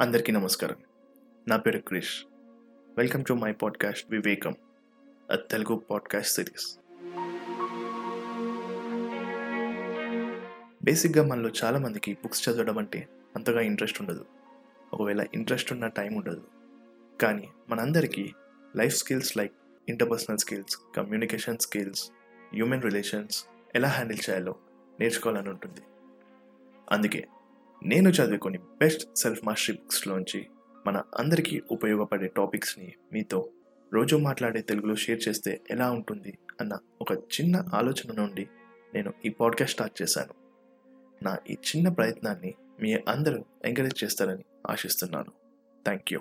అందరికీ నమస్కారం. నా పేరు Krish. Welcome to my podcast Vivekam a Telugu podcast series. బేసిక్గా మనలో చాలామందికి బుక్స్ చదవడం అంటే అంతగా ఇంట్రెస్ట్ ఉండదు. ఒకవేళ ఇంట్రెస్ట్ ఉన్న టైం ఉండదు. కానీ మనందరికీ life skills like interpersonal skills communication skills human relations ఎలా హ్యాండిల్ చేయాలో నేర్చుకోవాలని ఉంటుంది. అందుకే నేను చదివే కొన్ని బెస్ట్ సెల్ఫ్ మాస్టరీ బుక్స్లోంచి మన అందరికీ ఉపయోగపడే టాపిక్స్ని మీతో రోజు మాట్లాడే తెలుగులో షేర్ చేస్తే ఎలా ఉంటుంది అన్న ఒక చిన్న ఆలోచన నుండి నేను ఈ పాడ్కాస్ట్ స్టార్ట్ చేశాను. నా ఈ చిన్న ప్రయత్నాన్ని మీ అందరూ ఎంకరేజ్ చేస్తారని ఆశిస్తున్నాను. Thank you